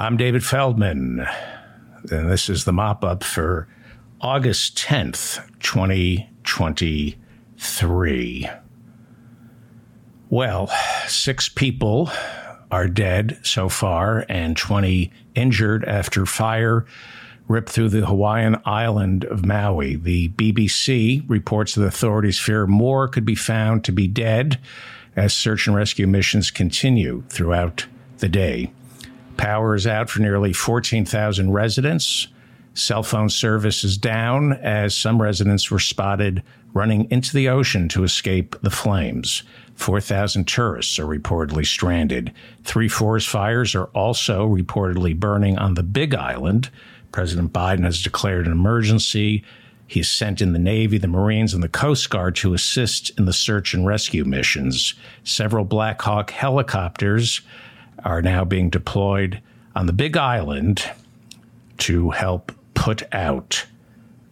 I'm David Feldman, and this is the mop up for August 10th, 2023. Well, six people are dead so far and 20 injured after fire ripped through the Hawaiian island of Maui. The BBC reports that authorities fear more could be found to be dead as search and rescue missions continue throughout the day. Power is out for nearly 14,000 residents. Cell phone service is down as some residents were spotted running into the ocean to escape the flames. 4,000 tourists are reportedly stranded. Three forest fires are also reportedly burning on the Big Island. President Biden has declared an emergency. He's sent in the Navy, the Marines, and the Coast Guard to assist in the search and rescue missions. Several Black Hawk helicopters are now being deployed on the Big Island to help put out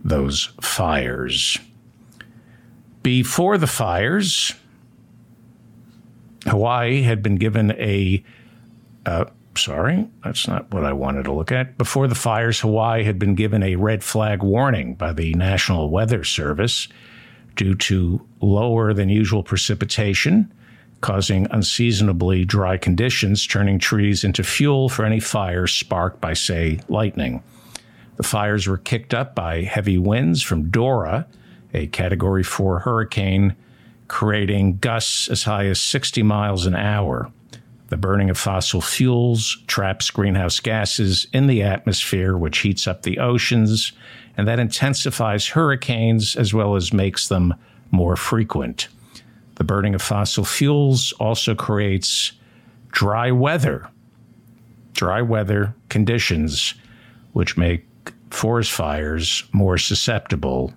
those fires. Before the fires, Hawaii had been given a uh, sorry, that's not what I wanted to look at. Before the fires, Hawaii had been given a red flag warning by the National Weather Service due to lower than usual precipitation, causing unseasonably dry conditions, turning trees into fuel for any fires sparked by, say, lightning. The fires were kicked up by heavy winds from Dora, a Category 4 hurricane, creating gusts as high as 60 miles an hour. The burning of fossil fuels traps greenhouse gases in the atmosphere, which heats up the oceans, and that intensifies hurricanes as well as makes them more frequent. The burning of fossil fuels also creates dry weather, dry weather conditions, which make forest fires more susceptible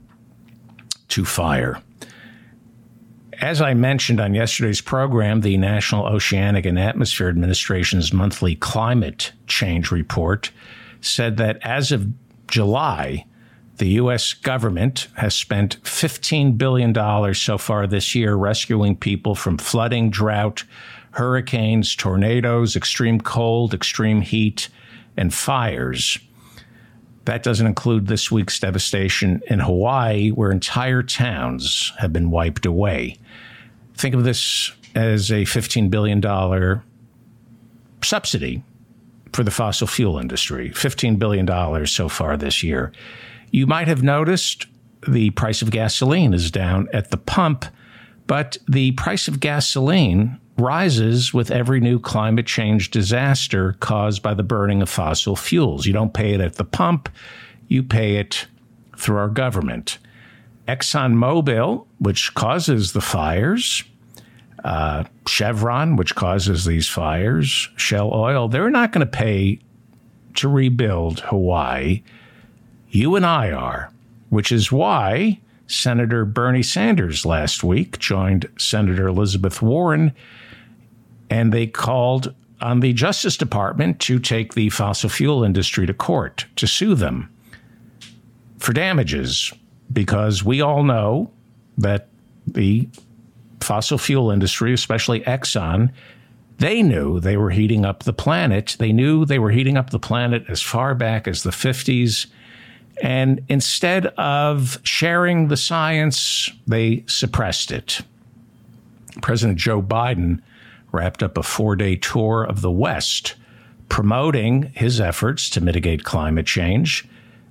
to fire. As I mentioned on yesterday's program, the National Oceanic and Atmosphere Administration's monthly climate change report said that as of July, the U.S. government has spent $15 billion so far this year rescuing people from flooding, drought, hurricanes, tornadoes, extreme cold, extreme heat, and fires. That doesn't include this week's devastation in Hawaii, where entire towns have been wiped away. Think of this as a $15 billion subsidy for the fossil fuel industry, $15 billion so far this year. You might have noticed the price of gasoline is down at the pump, but the price of gasoline rises with every new climate change disaster caused by the burning of fossil fuels. You don't pay it at the pump, you pay it through our government. ExxonMobil, which causes the fires, uh, Chevron, which causes these fires, Shell Oil, they're not going to pay to rebuild Hawaii. You and I are, which is why Senator Bernie Sanders last week joined Senator Elizabeth Warren and they called on the Justice Department to take the fossil fuel industry to court to sue them for damages because we all know that the fossil fuel industry, especially Exxon, they knew they were heating up the planet. They knew they were heating up the planet as far back as the 50s. And instead of sharing the science, they suppressed it. President Joe Biden wrapped up a four day tour of the West promoting his efforts to mitigate climate change.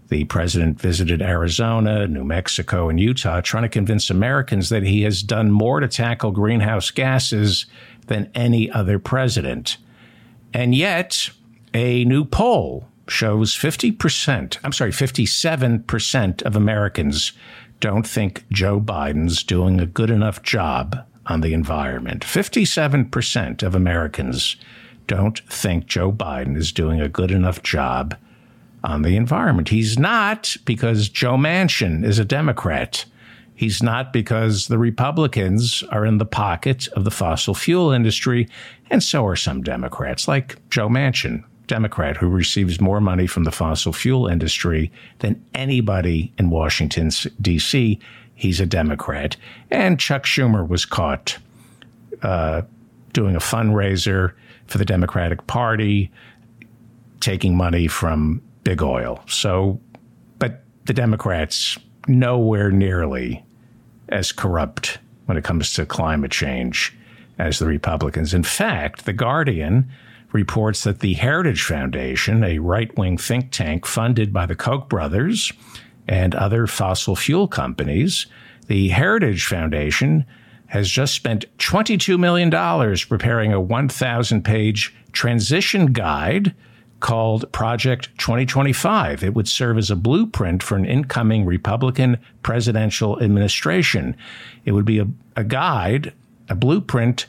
The president visited Arizona, New Mexico, and Utah, trying to convince Americans that he has done more to tackle greenhouse gases than any other president. And yet, a new poll shows 50%, I'm sorry, 57% of Americans don't think Joe Biden's doing a good enough job on the environment. 57% of Americans don't think Joe Biden is doing a good enough job on the environment. He's not because Joe Manchin is a Democrat. He's not because the Republicans are in the pocket of the fossil fuel industry, and so are some Democrats, like Joe Manchin, Democrat, who receives more money from the fossil fuel industry than anybody in Washington, D.C. He's a Democrat. And Chuck Schumer was caught uh, doing a fundraiser for the Democratic Party taking money from big oil. So, but the Democrats nowhere nearly as corrupt when it comes to climate change as the Republicans. In fact, The Guardian reports that the Heritage Foundation, a right wing think tank funded by the Koch brothers and other fossil fuel companies, the Heritage Foundation has just spent $22 million preparing a 1,000 page transition guide called Project 2025. It would serve as a blueprint for an incoming Republican presidential administration. It would be a, a guide, a blueprint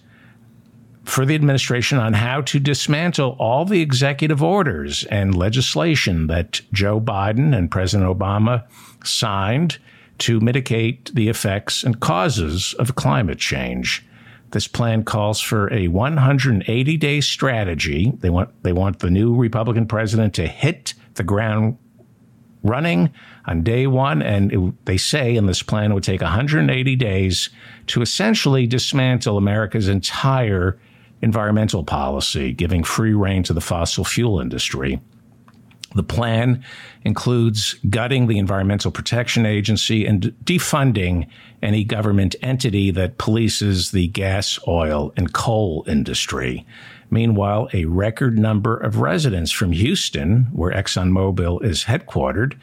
for the administration on how to dismantle all the executive orders and legislation that Joe Biden and President Obama signed to mitigate the effects and causes of climate change. This plan calls for a 180 day strategy. They want, they want the new Republican president to hit the ground running on day one. And it, they say in this plan it would take 180 days to essentially dismantle America's entire environmental policy, giving free rein to the fossil fuel industry. The plan includes gutting the Environmental Protection Agency and defunding any government entity that polices the gas, oil, and coal industry. Meanwhile, a record number of residents from Houston, where ExxonMobil is headquartered,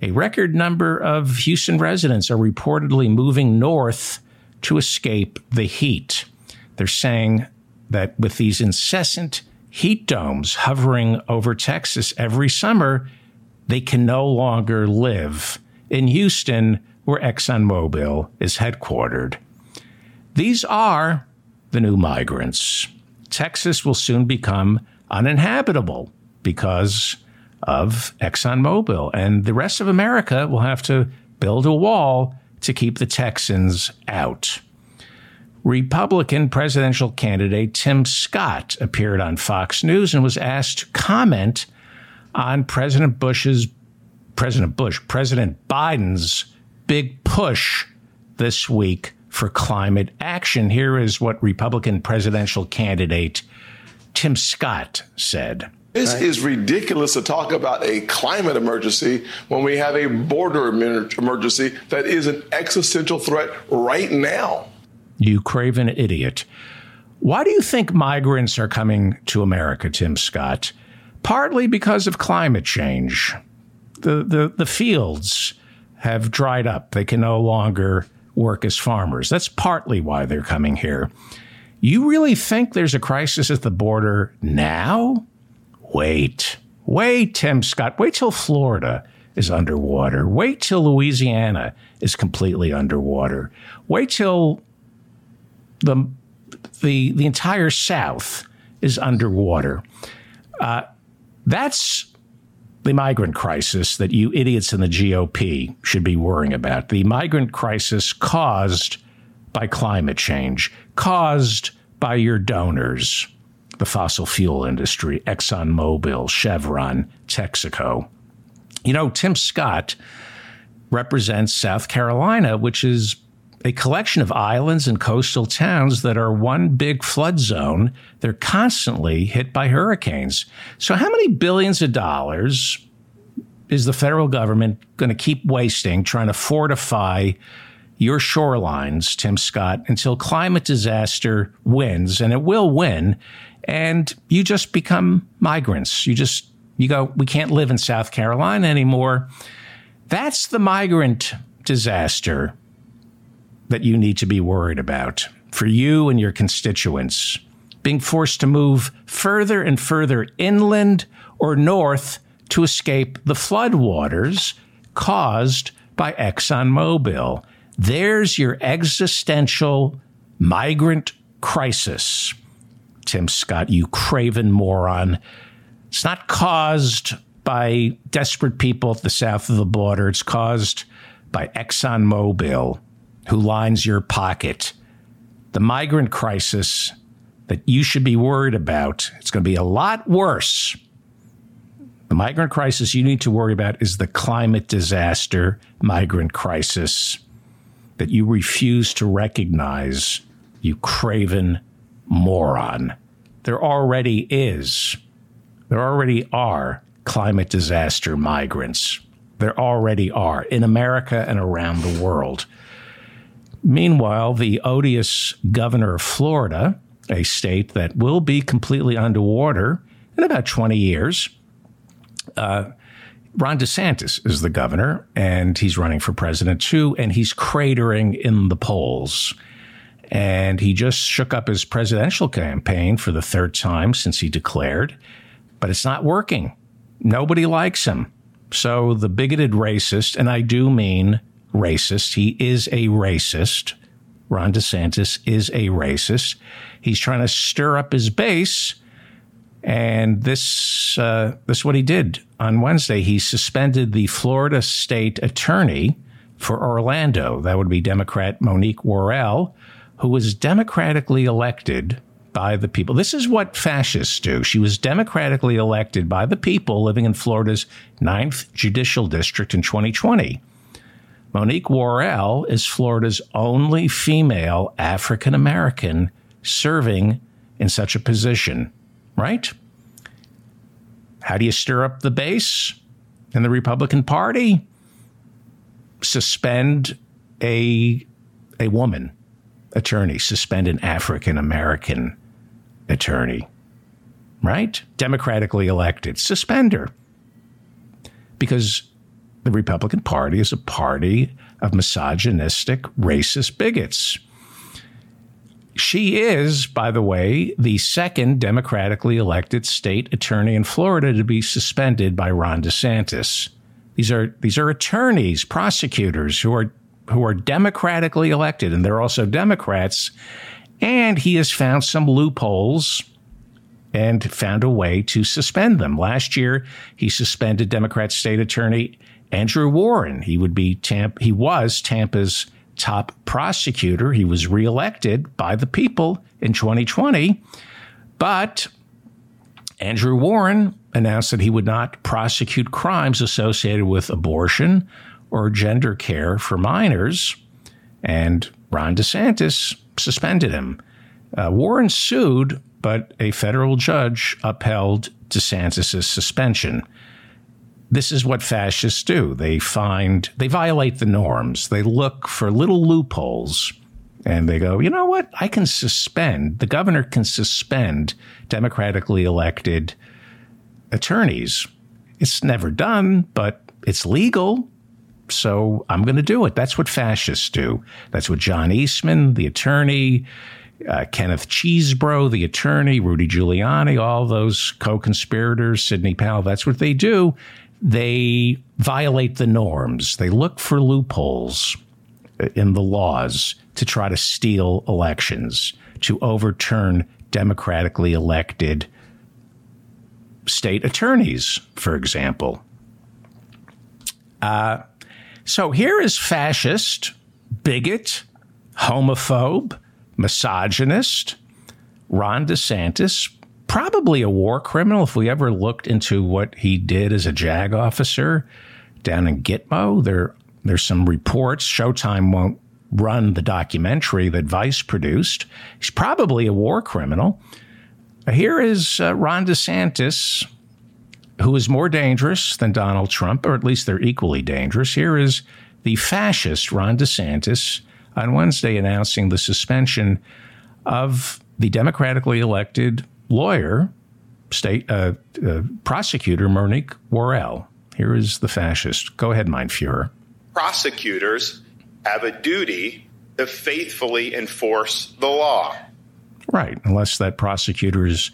a record number of Houston residents are reportedly moving north to escape the heat. They're saying that with these incessant heat domes hovering over Texas every summer, they can no longer live in Houston, where ExxonMobil is headquartered. These are the new migrants. Texas will soon become uninhabitable because of ExxonMobil, and the rest of America will have to build a wall to keep the Texans out. Republican presidential candidate Tim Scott appeared on Fox News and was asked to comment on President Bush's President Bush, President Biden's big push this week for climate action. Here is what Republican presidential candidate Tim Scott said. This is ridiculous to talk about a climate emergency when we have a border emergency that is an existential threat right now. You craven idiot. Why do you think migrants are coming to America, Tim Scott? Partly because of climate change. The, the, the fields have dried up. They can no longer work as farmers. That's partly why they're coming here. You really think there's a crisis at the border now? Wait. Wait, Tim Scott. Wait till Florida is underwater. Wait till Louisiana is completely underwater. Wait till the the the entire South is underwater. Uh, that's the migrant crisis that you idiots in the GOP should be worrying about. The migrant crisis caused by climate change, caused by your donors, the fossil fuel industry, ExxonMobil, Chevron, Texaco. You know, Tim Scott represents South Carolina, which is a collection of islands and coastal towns that are one big flood zone. They're constantly hit by hurricanes. So, how many billions of dollars is the federal government going to keep wasting trying to fortify your shorelines, Tim Scott, until climate disaster wins? And it will win. And you just become migrants. You just, you go, we can't live in South Carolina anymore. That's the migrant disaster that you need to be worried about for you and your constituents. Being forced to move further and further inland or north to escape the floodwaters caused by ExxonMobil. There's your existential migrant crisis. Tim Scott, you craven moron. It's not caused by desperate people at the south of the border. It's caused by ExxonMobil who lines your pocket. The migrant crisis that you should be worried about, it's going to be a lot worse. The migrant crisis you need to worry about is the climate disaster migrant crisis that you refuse to recognize, you craven moron. There already is There already are climate disaster migrants. There already are in America and around the world. Meanwhile, the odious governor of Florida, a state that will be completely underwater in about 20 years, uh, Ron DeSantis is the governor, and he's running for president too, and he's cratering in the polls. And he just shook up his presidential campaign for the third time since he declared, but it's not working. Nobody likes him. So the bigoted racist, and I do mean racist, he is a racist. Ron DeSantis is a racist. He's trying to stir up his base. And this, uh, this is what he did on Wednesday. He suspended the Florida state attorney for Orlando. That would be Democrat Monique Worrell, who was democratically elected by the people. This is what fascists do. She was democratically elected by the people living in Florida's ninth judicial district in 2020. Monique Worrell is Florida's only female African American serving in such a position, right? How do you stir up the base in the Republican Party? Suspend a, a woman attorney, suspend an African American attorney, right? Democratically elected, suspend her. Because the Republican Party is a party of misogynistic, racist bigots. She is, by the way, the second democratically elected state attorney in Florida to be suspended by Ron DeSantis. These are these are attorneys, prosecutors who are who are democratically elected, and they're also Democrats and he has found some loopholes and found a way to suspend them. Last year, he suspended Democrat State Attorney Andrew Warren. He would be Tampa, he was Tampa's top prosecutor. He was reelected by the people in 2020. But Andrew Warren announced that he would not prosecute crimes associated with abortion or gender care for minors. And Ron DeSantis suspended him. Uh, Warren sued, but a federal judge upheld DeSantis' suspension. This is what fascists do. They find, they violate the norms. They look for little loopholes and they go, you know what? I can suspend, the governor can suspend democratically elected attorneys. It's never done, but it's legal. So I'm going to do it. That's what fascists do. That's what John Eastman, the attorney, uh, Kenneth Chesebro, the attorney, Rudy Giuliani, all those co-conspirators, Sidney Powell, that's what they do. They violate the norms. They look for loopholes in the laws to try to steal elections, to overturn democratically elected state attorneys, for example. Uh, so here is fascist, bigot, homophobe, misogynist, Ron DeSantis, probably a war criminal if we ever looked into what he did as a JAG officer down in Gitmo. There, there's some reports. Showtime won't run the documentary that Vice produced. He's probably a war criminal. Here is uh, Ron DeSantis who is more dangerous than Donald Trump, or at least they're equally dangerous. Here is the fascist Ron DeSantis on Wednesday announcing the suspension of the democratically elected lawyer, state uh, uh, prosecutor Monique Worrell. Here is the fascist. Go ahead, Mein Fuhrer. Prosecutors have a duty to faithfully enforce the law. Right, unless that prosecutor is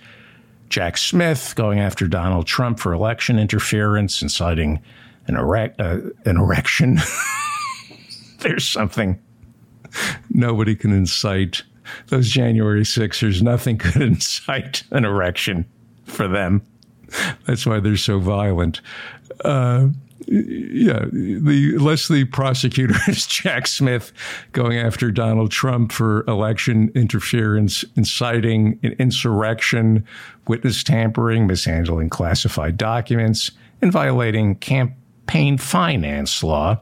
Jack Smith going after Donald Trump for election interference, inciting an, erect, uh, an erection. There's something nobody can incite. Those January Sixers, nothing could incite an erection for them. That's why they're so violent. Uh, yeah, the less the prosecutor is Jack Smith going after Donald Trump for election interference, inciting an insurrection, witness tampering, mishandling classified documents, and violating campaign finance law,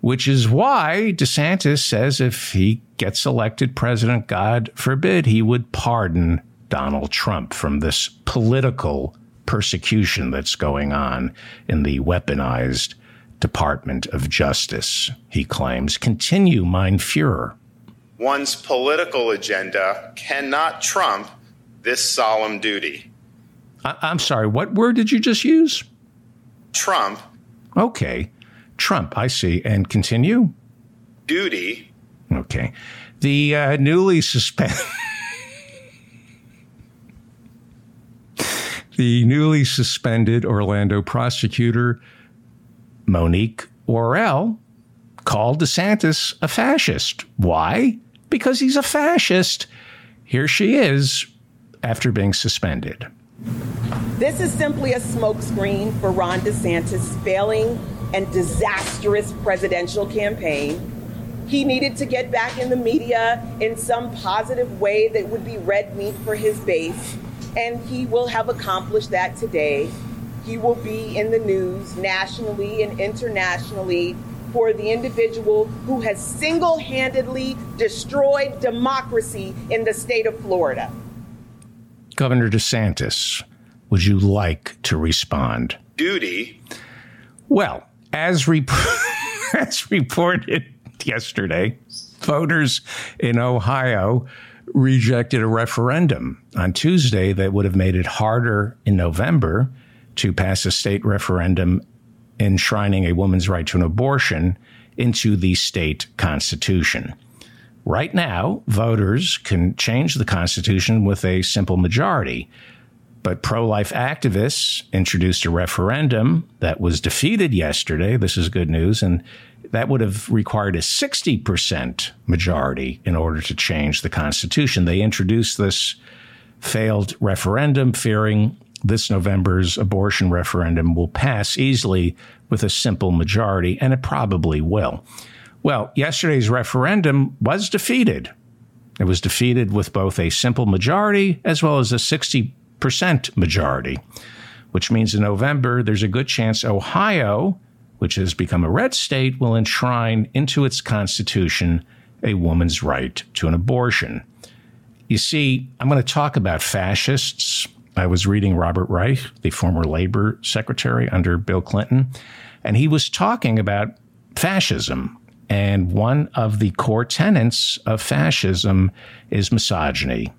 which is why DeSantis says if he gets elected president, God forbid, he would pardon Donald Trump from this political persecution that's going on in the weaponized Department of Justice, he claims. Continue, mein Fuhrer. One's political agenda cannot trump this solemn duty. I- I'm sorry, what word did you just use? Trump. Okay. Trump, I see. And continue? Duty. Okay. The uh, newly suspended. the newly suspended Orlando prosecutor Monique Worrell called DeSantis a fascist. Why? Because he's a fascist. Here she is after being suspended. This is simply a smokescreen for Ron DeSantis' failing and disastrous presidential campaign. He needed to get back in the media in some positive way that would be red meat for his base, and he will have accomplished that today. He will be in the news nationally and internationally for the individual who has single handedly destroyed democracy in the state of Florida. Governor DeSantis, would you like to respond? Duty. Well, as, rep- as reported yesterday, voters in Ohio rejected a referendum on Tuesday that would have made it harder in November to pass a state referendum enshrining a woman's right to an abortion into the state constitution. Right now, voters can change the Constitution with a simple majority. But pro life activists introduced a referendum that was defeated yesterday. This is good news. And that would have required a 60% majority in order to change the Constitution. They introduced this failed referendum, fearing this November's abortion referendum will pass easily with a simple majority, and it probably will. Well, yesterday's referendum was defeated. It was defeated with both a simple majority as well as a 60% majority, which means in November, there's a good chance Ohio, which has become a red state, will enshrine into its constitution a woman's right to an abortion. You see, I'm going to talk about fascists. I was reading Robert Reich, the former labor secretary under Bill Clinton, and he was talking about fascism and one of the core tenets of fascism is misogyny.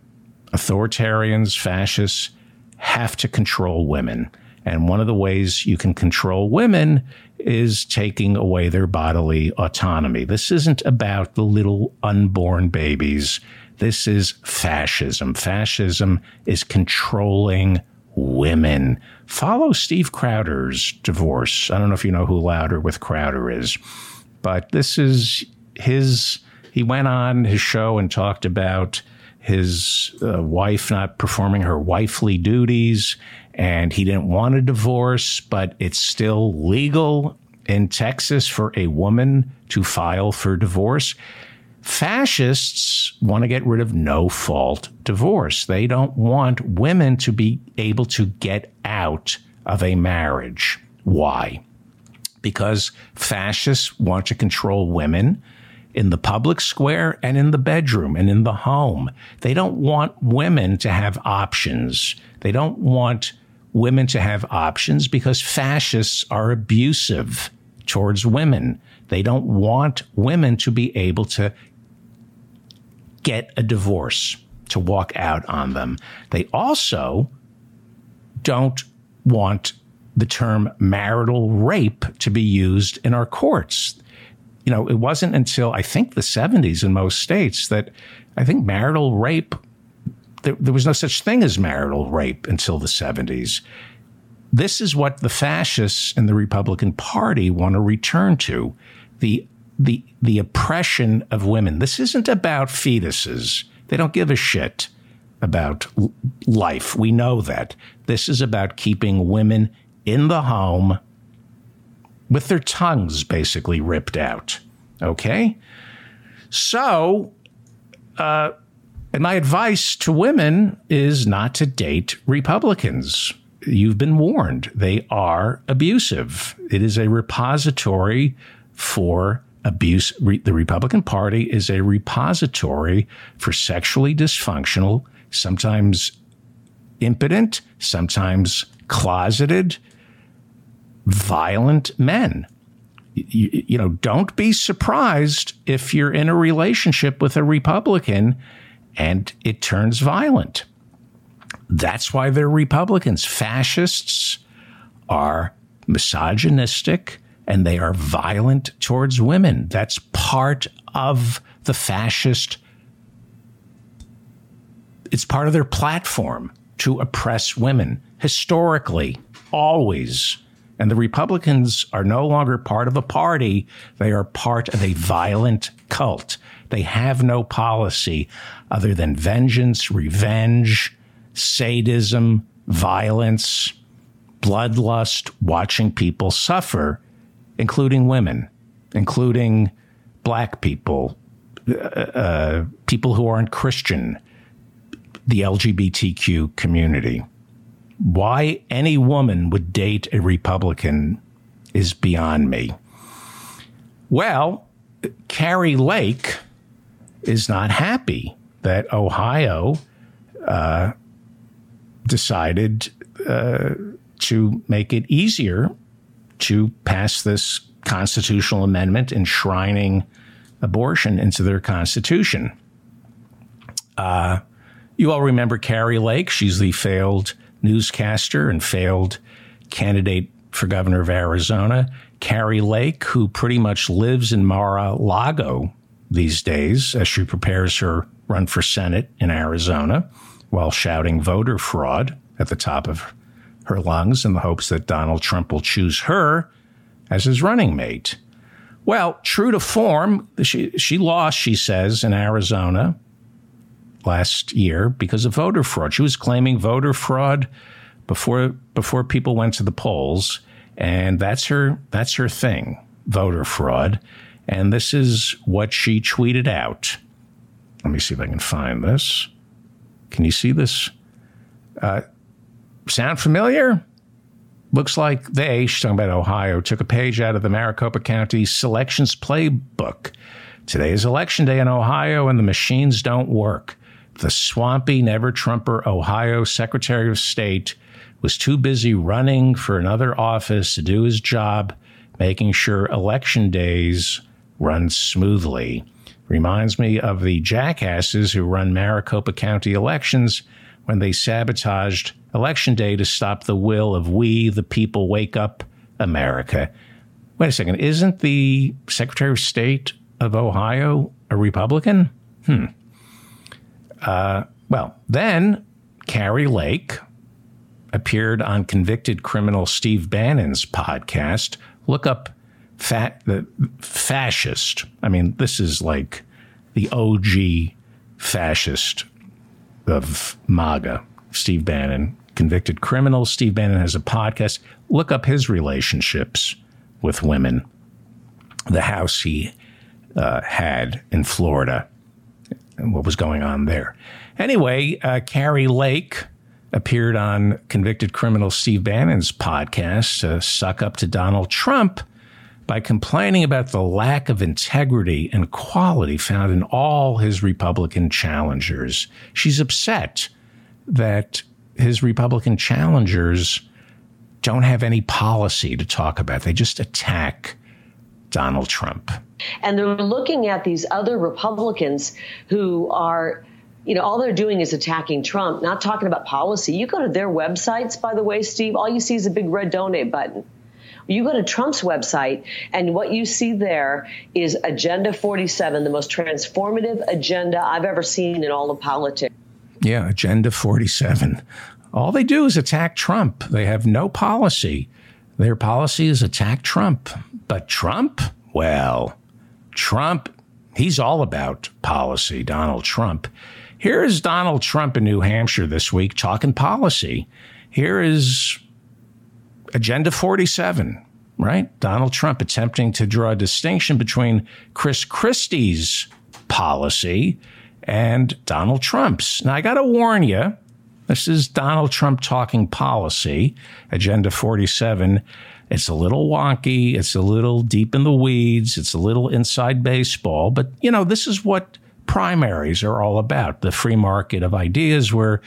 Authoritarians, fascists have to control women. And one of the ways you can control women is taking away their bodily autonomy. This isn't about the little unborn babies. This is fascism. Fascism is controlling women. Follow Steve Crowder's divorce. I don't know if you know who Louder with Crowder is but this is his. He went on his show and talked about his uh, wife not performing her wifely duties, and he didn't want a divorce, but it's still legal in Texas for a woman to file for divorce. Fascists want to get rid of no fault divorce. They don't want women to be able to get out of a marriage. Why? because fascists want to control women in the public square and in the bedroom and in the home. They don't want women to have options. They don't want women to have options because fascists are abusive towards women. They don't want women to be able to get a divorce, to walk out on them. They also don't want the term marital rape to be used in our courts. You know, it wasn't until I think the 70s in most states that I think marital rape, there, there was no such thing as marital rape until the 70s. This is what the fascists in the Republican Party want to return to the, the, the oppression of women. This isn't about fetuses. They don't give a shit about life. We know that. This is about keeping women in the home with their tongues basically ripped out. Okay? So, uh, and my advice to women is not to date Republicans. You've been warned. They are abusive. It is a repository for abuse. the Republican Party is a repository for sexually dysfunctional, sometimes impotent, sometimes closeted, violent men. You, you, know, don't be surprised if you're in a relationship with a Republican and it turns violent. That's why they're Republicans. Fascists are misogynistic and they are violent towards women. That's part of the fascist. It's part of their platform to oppress women historically, always. And the Republicans are no longer part of a party. They are part of a violent cult. They have no policy other than vengeance, revenge, sadism, violence, bloodlust, watching people suffer, including women, including black people, uh, uh, people who aren't Christian, the LGBTQ community. Why any woman would date a Republican is beyond me. Well, Kari Lake is not happy that Ohio uh, decided uh, to make it easier to pass this constitutional amendment enshrining abortion into their constitution. Uh, you all remember Kari Lake. She's the failed newscaster and failed candidate for governor of Arizona. Kari Lake, who pretty much lives in Mar a Lago these days as she prepares her run for Senate in Arizona while shouting voter fraud at the top of her lungs in the hopes that Donald Trump will choose her as his running mate. Well, true to form, she, she lost, she says, in Arizona last year because of voter fraud. She was claiming voter fraud before before people went to the polls, and that's her that's her thing, voter fraud. And this is what she tweeted out. Let me see if I can find this. Can you see this? Uh, sound familiar? Looks like they, she's talking about Ohio, took a page out of the Maricopa County Selections Playbook. Today is election day in Ohio, and the machines don't work. The swampy, never Trumper Ohio Secretary of State was too busy running for another office to do his job, making sure election days run smoothly. Reminds me of the jackasses who run Maricopa County elections when they sabotaged Election Day to stop the will of we, the people, wake up America. Wait a second. Isn't the Secretary of State of Ohio a Republican? Hmm. Uh, well, then Kari Lake appeared on convicted criminal Steve Bannon's podcast. Look up fat, fascist. I mean, this is like the OG fascist of MAGA, Steve Bannon, convicted criminal. Steve Bannon has a podcast. Look up his relationships with women, the house he uh, had in Florida, and what was going on there. Anyway, uh, Kari Lake appeared on convicted criminal Steve Bannon's podcast to suck up to Donald Trump by complaining about the lack of integrity and quality found in all his Republican challengers. She's upset that his Republican challengers don't have any policy to talk about. They just attack Donald Trump. And they're looking at these other Republicans who are you know, all they're doing is attacking Trump, not talking about policy. You go to their websites, by the way, Steve, all you see is a big red donate button. You go to Trump's website, and what you see there is Agenda 47, the most transformative agenda I've ever seen in all of politics. Yeah, Agenda 47. All they do is attack Trump. They have no policy. Their policy is attack Trump. But Trump, well, Trump, he's all about policy, Donald Trump. Here is Donald Trump in New Hampshire this week talking policy. Here is Agenda 47, right? Donald Trump attempting to draw a distinction between Chris Christie's policy and Donald Trump's. Now, I got to warn you, this is Donald Trump talking policy, Agenda 47. It's a little wonky. It's a little deep in the weeds. It's a little inside baseball. But, you know, this is what primaries are all about the free market of ideas where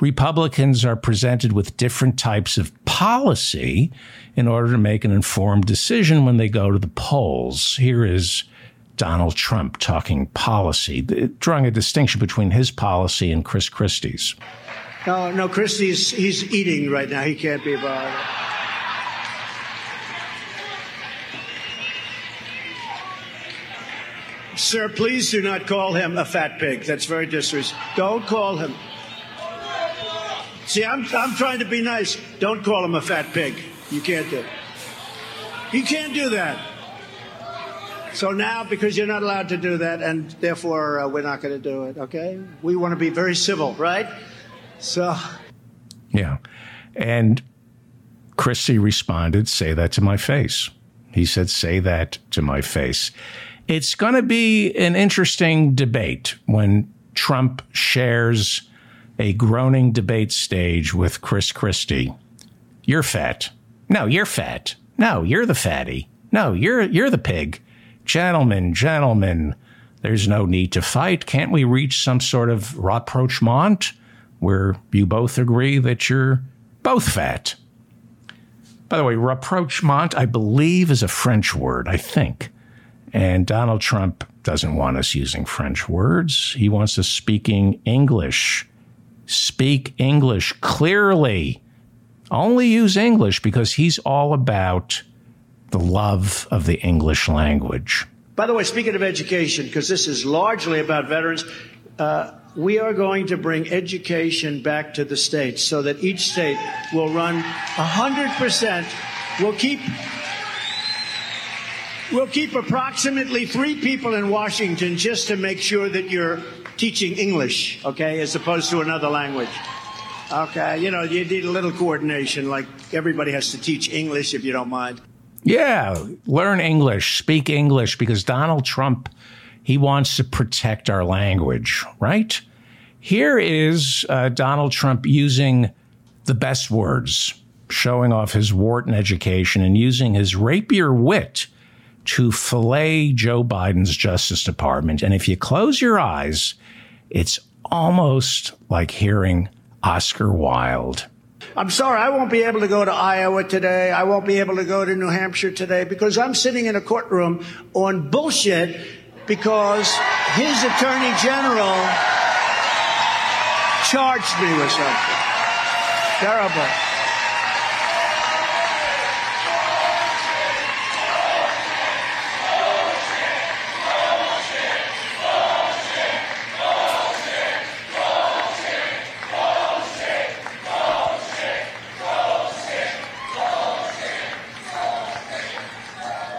Republicans are presented with different types of policy in order to make an informed decision when they go to the polls. Here is Donald Trump talking policy, drawing a distinction between his policy and Chris Christie's. No, no, Christie's he's eating right now. He can't be bothered. Sir, please do not call him a fat pig. That's very disrespectful. Don't call him. See, I'm, I'm trying to be nice. Don't call him a fat pig. You can't do it. You can't do that. So now, because you're not allowed to do that, and therefore uh, we're not going to do it, okay? We want to be very civil, right? So. Yeah. And Christie responded, say that to my face. He said, say that to my face. It's going to be an interesting debate when Trump shares a groaning debate stage with Chris Christie. You're fat. No, you're fat. No, you're the fatty. No, you're you're the pig. Gentlemen, gentlemen, there's no need to fight. Can't we reach some sort of rapprochement where you both agree that you're both fat? By the way, rapprochement, I believe, is a French word, I think. And Donald Trump doesn't want us using French words. He wants us speaking English. Speak English clearly. Only use English because he's all about the love of the English language. By the way, speaking of education, because this is largely about veterans, uh, we are going to bring education back to the states so that each state will run 100%. We'll keep We'll keep approximately three people in Washington just to make sure that you're teaching English, okay, as opposed to another language. Okay, you know, you need a little coordination, like everybody has to teach English if you don't mind. Yeah, learn English, speak English, because Donald Trump, he wants to protect our language, right? Here is uh, Donald Trump using the best words, showing off his Wharton education and using his rapier wit to fillet Joe Biden's Justice Department. And if you close your eyes, it's almost like hearing Oscar Wilde. I'm sorry, I won't be able to go to Iowa today. I won't be able to go to New Hampshire today because I'm sitting in a courtroom on bullshit because his attorney general charged me with something. Terrible.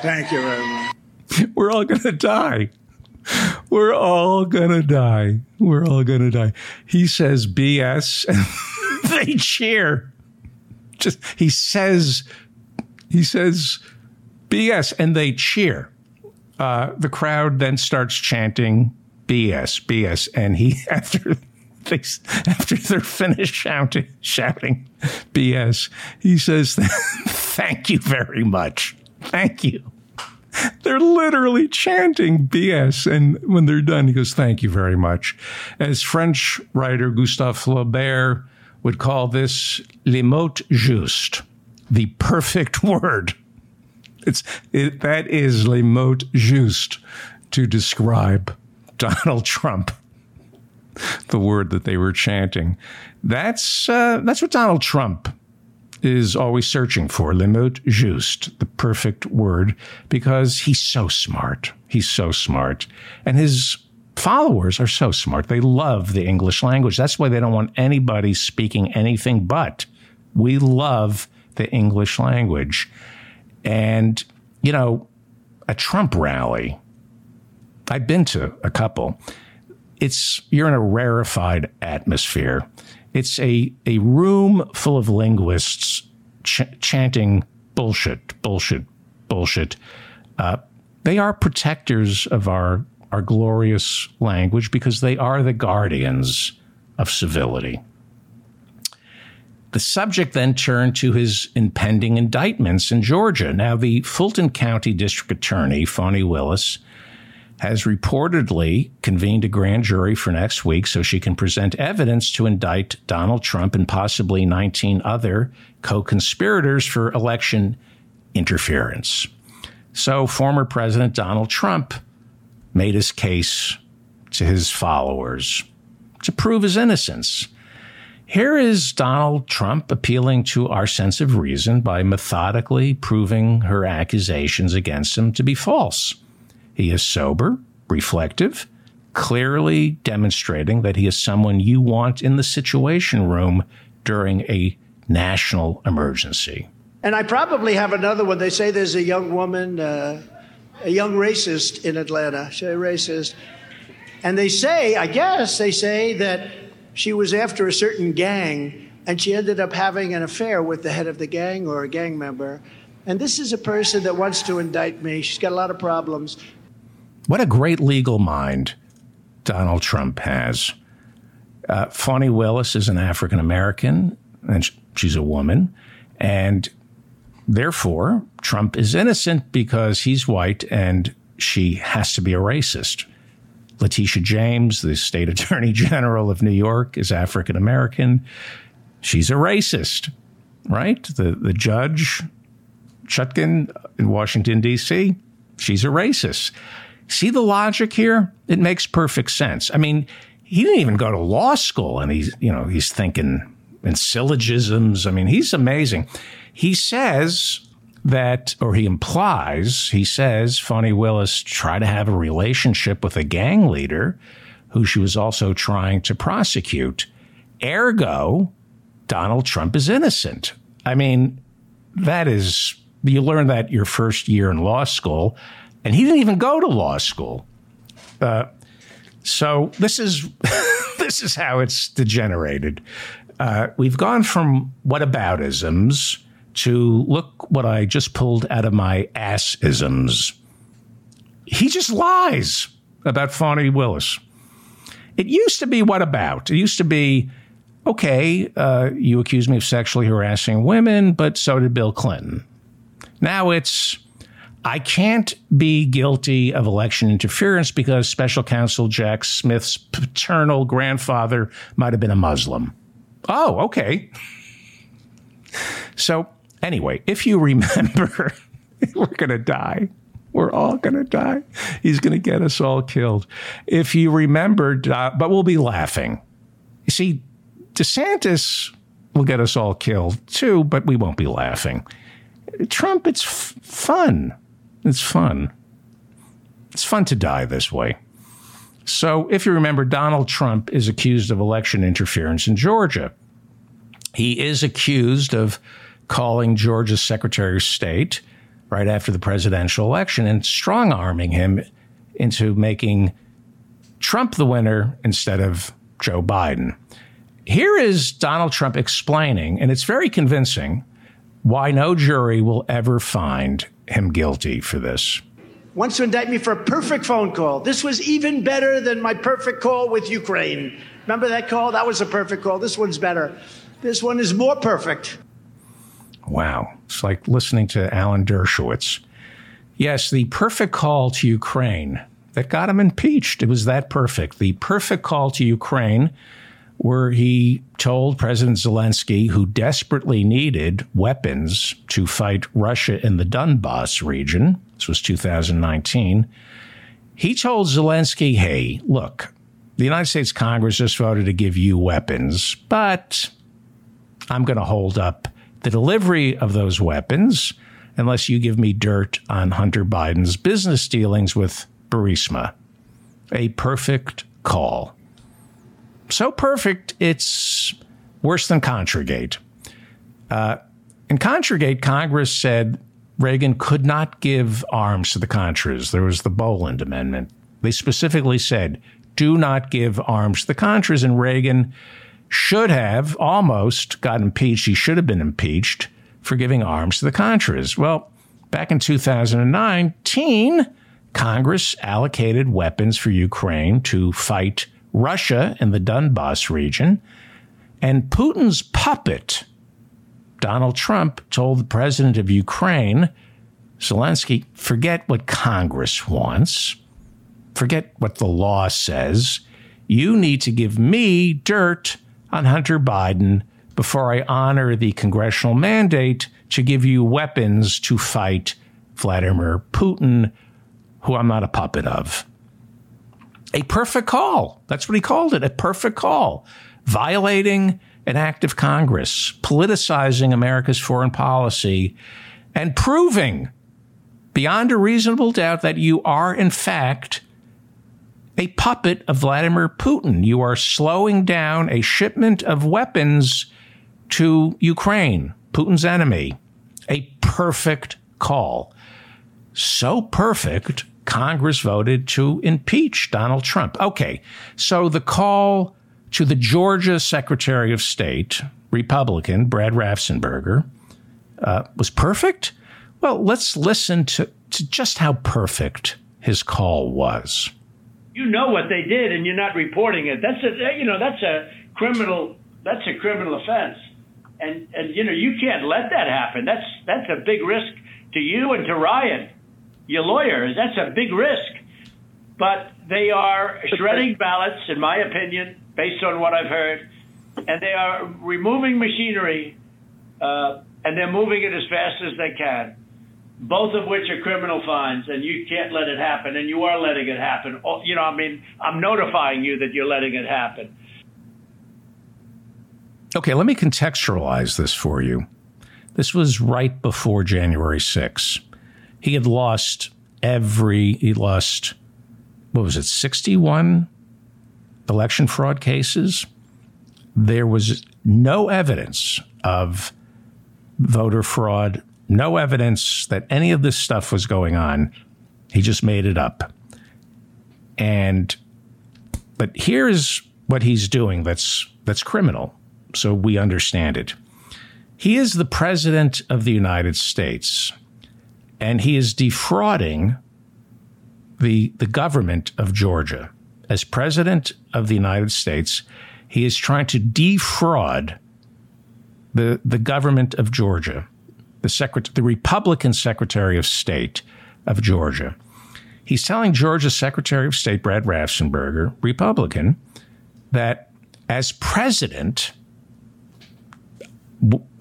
Thank you very much. We're all going to die. We're all going to die. We're all going to die. He says BS and they cheer. Just, he says, he says BS and they cheer. Uh, the crowd then starts chanting BS, BS. And he, after they, after they're finished shouting, shouting BS, he says, thank you very much. Thank you. They're literally chanting BS. And when they're done, he goes, Thank you very much. As French writer Gustave Flaubert would call this le mot juste, the perfect word. It's, it, that is le mot juste to describe Donald Trump, the word that they were chanting. That's, uh, that's what Donald Trump is always searching for le mot juste, the perfect word, because he's so smart. He's so smart. And his followers are so smart. They love the English language. That's why they don't want anybody speaking anything but. We love the English language. And, you know, a Trump rally, I've been to a couple. It's, you're in a rarefied atmosphere. It's a, a room full of linguists ch- chanting bullshit, bullshit, bullshit. Uh, they are protectors of our, our glorious language because they are the guardians of civility. The subject then turned to his impending indictments in Georgia. Now, the Fulton County District Attorney, Fani Willis, has reportedly convened a grand jury for next week so she can present evidence to indict Donald Trump and possibly 19 other co conspirators for election interference. So, former President Donald Trump made his case to his followers to prove his innocence. Here is Donald Trump appealing to our sense of reason by methodically proving her accusations against him to be false. He is sober, reflective, clearly demonstrating that he is someone you want in the situation room during a national emergency. And I probably have another one. They say there's a young woman, uh, a young racist in Atlanta. She's a racist. And they say, I guess, they say that she was after a certain gang and she ended up having an affair with the head of the gang or a gang member. And this is a person that wants to indict me. She's got a lot of problems. What a great legal mind Donald Trump has. Uh, Fani Willis is an African American, and she's a woman. And therefore, Trump is innocent because he's white and she has to be a racist. Letitia James, the state attorney general of New York, is African American. She's a racist, right? The, the judge, Chutkan in Washington, D.C., she's a racist. See the logic here? It makes perfect sense. I mean, he didn't even go to law school and he's, you know, he's thinking in syllogisms. I mean, he's amazing. He says that, or he implies, he says Fani Willis tried to have a relationship with a gang leader who she was also trying to prosecute. Ergo, Donald Trump is innocent. I mean, that is, you learn that your first year in law school, and he didn't even go to law school. Uh, so this is this is how it's degenerated. Uh, we've gone from whataboutisms to look what I just pulled out of my ass isms. He just lies about Fani Willis. It used to be what about? It used to be, okay, uh, you accuse me of sexually harassing women, but so did Bill Clinton. Now it's, I can't be guilty of election interference because special counsel Jack Smith's paternal grandfather might have been a Muslim. Oh, okay. So Anyway, if you remember, we're going to die. We're all going to die. He's going to get us all killed. If you remember, but we'll be laughing. You see, DeSantis will get us all killed too, but we won't be laughing. Trump, it's f- fun. It's fun. It's fun to die this way. So, if you remember, Donald Trump is accused of election interference in Georgia. He is accused of calling Georgia's Secretary of State right after the presidential election and strong arming him into making Trump the winner instead of Joe Biden. Here is Donald Trump explaining, and it's very convincing, why no jury will ever find him guilty for this. Wants to indict me for a perfect phone call. This was even better than my perfect call with Ukraine. Remember that call? That was a perfect call. This one's better. This one is more perfect. Wow. It's like listening to Alan Dershowitz. Yes, the perfect call to Ukraine that got him impeached. It was that perfect. The perfect call to Ukraine, where he told President Zelensky, who desperately needed weapons to fight Russia in the Donbass region, this was 2019, he told Zelensky, hey, look, the United States Congress just voted to give you weapons, but I'm going to hold up the delivery of those weapons unless you give me dirt on Hunter Biden's business dealings with Burisma. A perfect call. So perfect, it's worse than Contragate. Uh, in Contragate, Congress said Reagan could not give arms to the Contras. There was the Boland Amendment. They specifically said, do not give arms to the Contras. And Reagan should have almost got impeached. He should have been impeached for giving arms to the Contras. Well, back in 2019, Congress allocated weapons for Ukraine to fight Russia in the Donbass region. And Putin's puppet, Donald Trump, told the president of Ukraine, Zelensky, forget what Congress wants. forget what the law says. You need to give me dirt on Hunter Biden before I honor the congressional mandate to give you weapons to fight Vladimir Putin, who I'm not a puppet of. A perfect call. That's what he called it a perfect call. Violating an act of Congress, politicizing America's foreign policy, and proving beyond a reasonable doubt that you are, in fact, a puppet of Vladimir Putin. You are slowing down a shipment of weapons to Ukraine, Putin's enemy. A perfect call. So perfect, Congress voted to impeach Donald Trump. Okay, so the call to the Georgia Secretary of State, Republican Brad Raffensperger, uh, was perfect. Well, let's listen to, to just how perfect his call was. You know what they did, and you're not reporting it. That's a you know that's a criminal that's a criminal offense, and and you know you can't let that happen. That's that's a big risk to you and to Ryan, your lawyer. That's a big risk. But they are shredding ballots, in my opinion, based on what I've heard, and they are removing machinery, uh, and they're moving it as fast as they can. Both of which are criminal fines, and you can't let it happen, and you are letting it happen. Oh, you know, I mean, I'm notifying you that you're letting it happen. Okay, let me contextualize this for you. This was right before January 6. He had lost every, he lost, what was it, 61 election fraud cases. There was no evidence of voter fraud, no evidence that any of this stuff was going on. He just made it up. And, but here's what he's doing that's, that's criminal. So we understand it. He is the president of the United States, and he is defrauding the, the government of Georgia. As president of the United States, he is trying to defraud the, the government of Georgia, the, secret, the Republican Secretary of State of Georgia. He's telling Georgia's Secretary of State, Brad Raffensperger, Republican, that as president,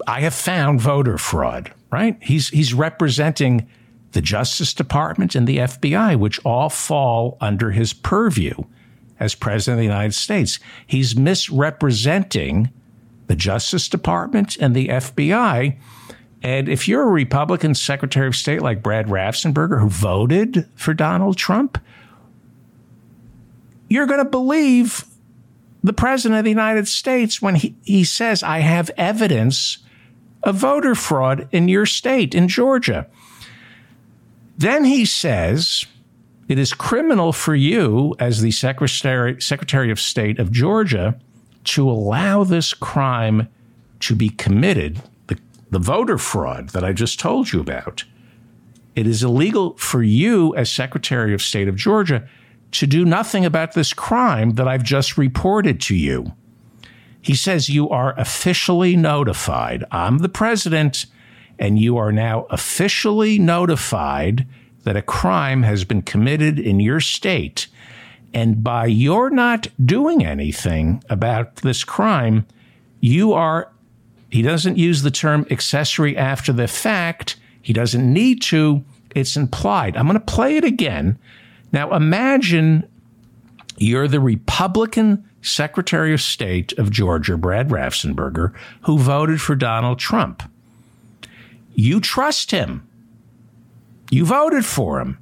I have found voter fraud, right? He's, he's representing the Justice Department and the FBI, which all fall under his purview as President of the United States. He's misrepresenting the Justice Department and the FBI. And if you're a Republican Secretary of State like Brad Raffensperger, who voted for Donald Trump, you're going to believe the President of the United States when he, he says, I have evidence of voter fraud in your state, in Georgia. Then he says, it is criminal for you as the Secretary, Secretary of State of Georgia to allow this crime to be committed, the, the voter fraud that I just told you about. It is illegal for you as Secretary of State of Georgia to do nothing about this crime that I've just reported to you. He says you are officially notified. I'm the president, and you are now officially notified that a crime has been committed in your state. And by your not doing anything about this crime, you are, he doesn't use the term accessory after the fact. He doesn't need to. It's implied. I'm going to play it again now imagine you're the Republican Secretary of State of Georgia, Brad Raffensperger, who voted for Donald Trump. You trust him. You voted for him.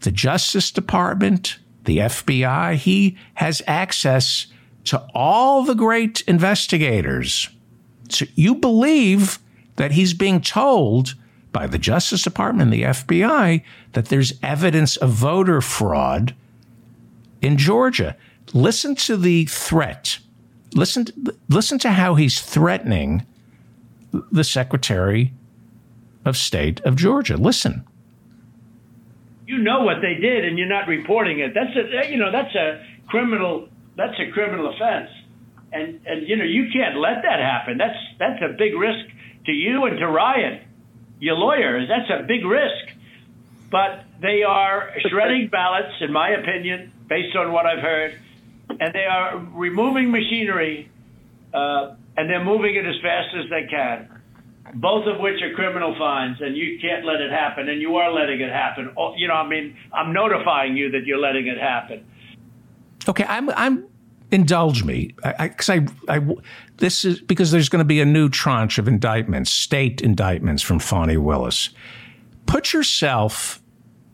The Justice Department, the FBI, he has access to all the great investigators. So you believe that he's being told by the Justice Department and the FBI that there's evidence of voter fraud in Georgia. Listen to the threat. Listen, to, listen to how he's threatening the Secretary of State of Georgia. Listen. You know what they did, and you're not reporting it. That's a you know that's a criminal that's a criminal offense, and and you know you can't let that happen. That's that's a big risk to you and to Ryan your lawyers. That's a big risk. but they are shredding ballots, in my opinion, based on what I've heard, and they are removing machinery, uh, and they're moving it as fast as they can. Both of which are criminal fines, and you can't let it happen, and you are letting it happen. Oh, you know, I mean, I'm notifying you that you're letting it happen. Okay, I'm I'm indulge me because I, I, I, this is because there's going to be a new tranche of indictments, state indictments from Fani Willis. Put yourself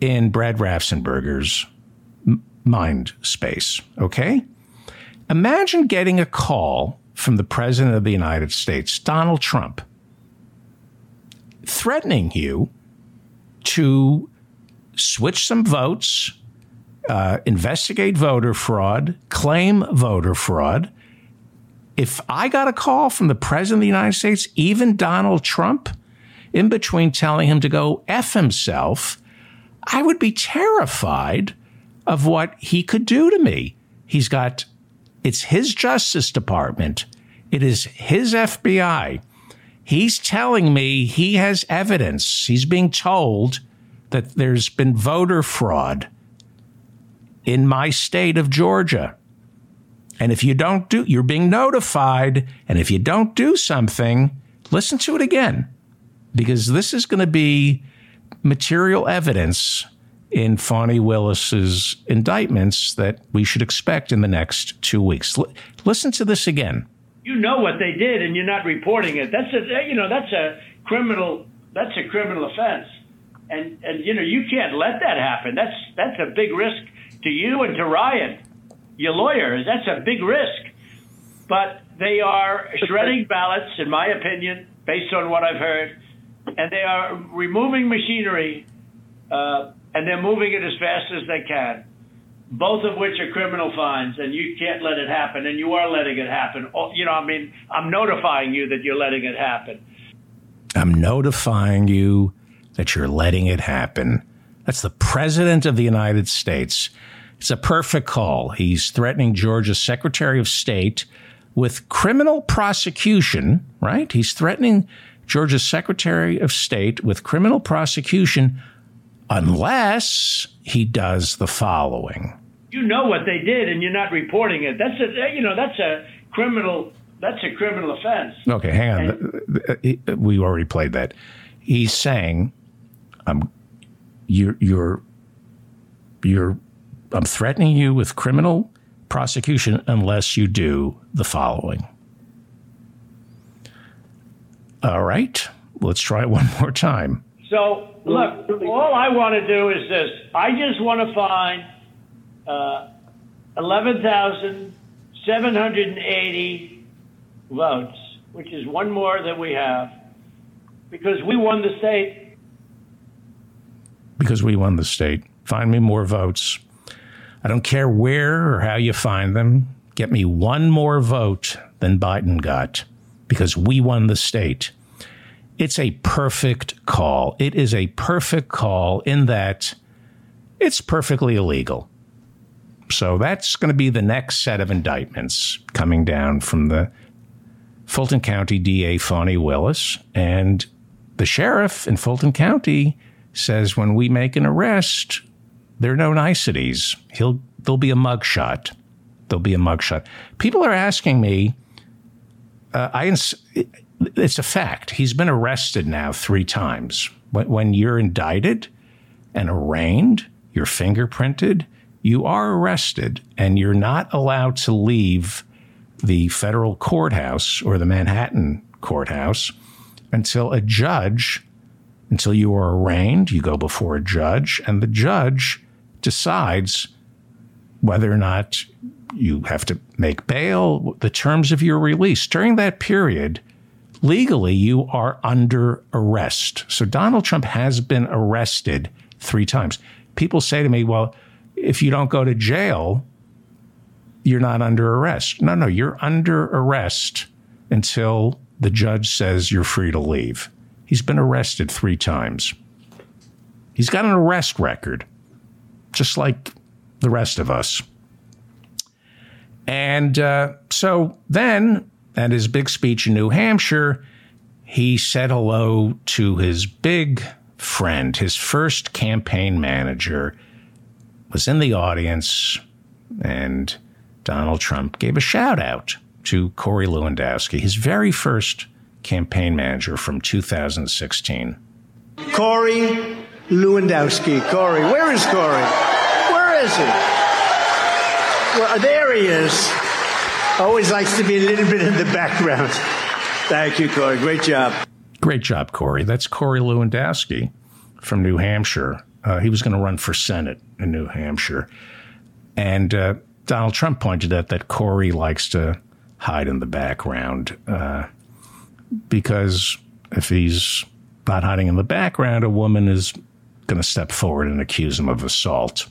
in Brad Raffensperger's mind space, okay? Imagine getting a call from the President of the United States, Donald Trump, threatening you to switch some votes, uh, investigate voter fraud, claim voter fraud. If I got a call from the President of the United States, even Donald Trump, in between telling him to go F himself, I would be terrified of what he could do to me. He's got, it's his Justice Department, it is his FBI. He's telling me he has evidence. He's being told that there's been voter fraud in my state of Georgia. And if you don't do, you're being notified. And if you don't do something, listen to it again, because this is going to be material evidence in Fani Willis's indictments that we should expect in the next two weeks. L- listen to this again. You know what they did, and you're not reporting it. That's a you know that's a criminal that's a criminal offense, and and you know you can't let that happen. That's that's a big risk to you and to Ryan, your lawyer. That's a big risk, but they are shredding ballots, in my opinion, based on what I've heard and they are removing machinery uh, and they're moving it as fast as they can. Both of which are criminal fines, and you can't let it happen, and you are letting it happen. Oh, you know, I mean, I'm notifying you that you're letting it happen. I'm notifying you that you're letting it happen. That's the President of the United States. It's a perfect call. He's threatening Georgia's Secretary of State with criminal prosecution, right? He's threatening Georgia's Secretary of State with criminal prosecution unless he does the following. You know what they did and you're not reporting it. That's a you know that's a criminal that's a criminal offense. Okay, hang on. And, we already played that. He's saying I'm you're you're you're I'm threatening you with criminal prosecution unless you do the following. All right. Let's try it one more time. So, look, all I want to do is this I just want to find uh, 11,780 votes, which is one more than we have, because we won the state. Because we won the state. Find me more votes. I don't care where or how you find them. Get me one more vote than Biden got because we won the state. It's a perfect call. It is a perfect call in that it's perfectly illegal. So that's going to be the next set of indictments coming down from the Fulton County DA Fani Willis. And the sheriff in Fulton County says when we make an arrest, there are no niceties. He'll there'll be a mugshot. There'll be a mugshot. People are asking me, uh, I it's a fact. He's been arrested now three times. When you're indicted and arraigned, you're fingerprinted, you are arrested, and you're not allowed to leave the federal courthouse or the Manhattan courthouse until a judge, until you are arraigned, you go before a judge, and the judge decides whether or not you have to make bail, the terms of your release. During that period, legally you are under arrest. So Donald Trump has been arrested three times. People say to me, well, if you don't go to jail, you're not under arrest. No, no, you're under arrest until the judge says you're free to leave. He's been arrested three times. He's got an arrest record, just like the rest of us. And uh, so then, at his big speech in New Hampshire, he said hello to his big friend, his first campaign manager, was in the audience, and Donald Trump gave a shout out to Corey Lewandowski, his very first campaign manager from 2016. Corey Lewandowski. Corey, where is Corey? Where is he? Well, there he is. Always likes to be a little bit in the background. Thank you, Corey. Great job. Great job, Corey. That's Corey Lewandowski from New Hampshire. Uh, he was going to run for Senate in New Hampshire. And uh, Donald Trump pointed out that Corey likes to hide in the background uh, because if he's not hiding in the background, a woman is going to step forward and accuse him of assault.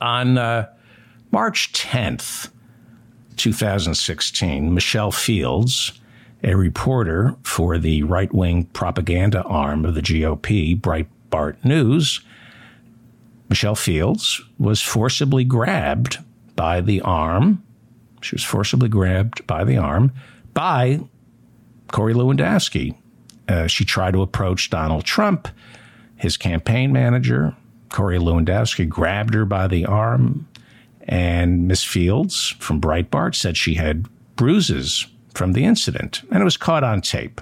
On uh, March 10th, 2016, Michelle Fields, a reporter for the right wing propaganda arm of the GOP, Breitbart News, Michelle Fields was forcibly grabbed by the arm. She was forcibly grabbed by the arm by Corey Lewandowski. Uh, she tried to approach Donald Trump, his campaign manager. Corey Lewandowski grabbed her by the arm, and Miss Fields from Breitbart said she had bruises from the incident, and it was caught on tape.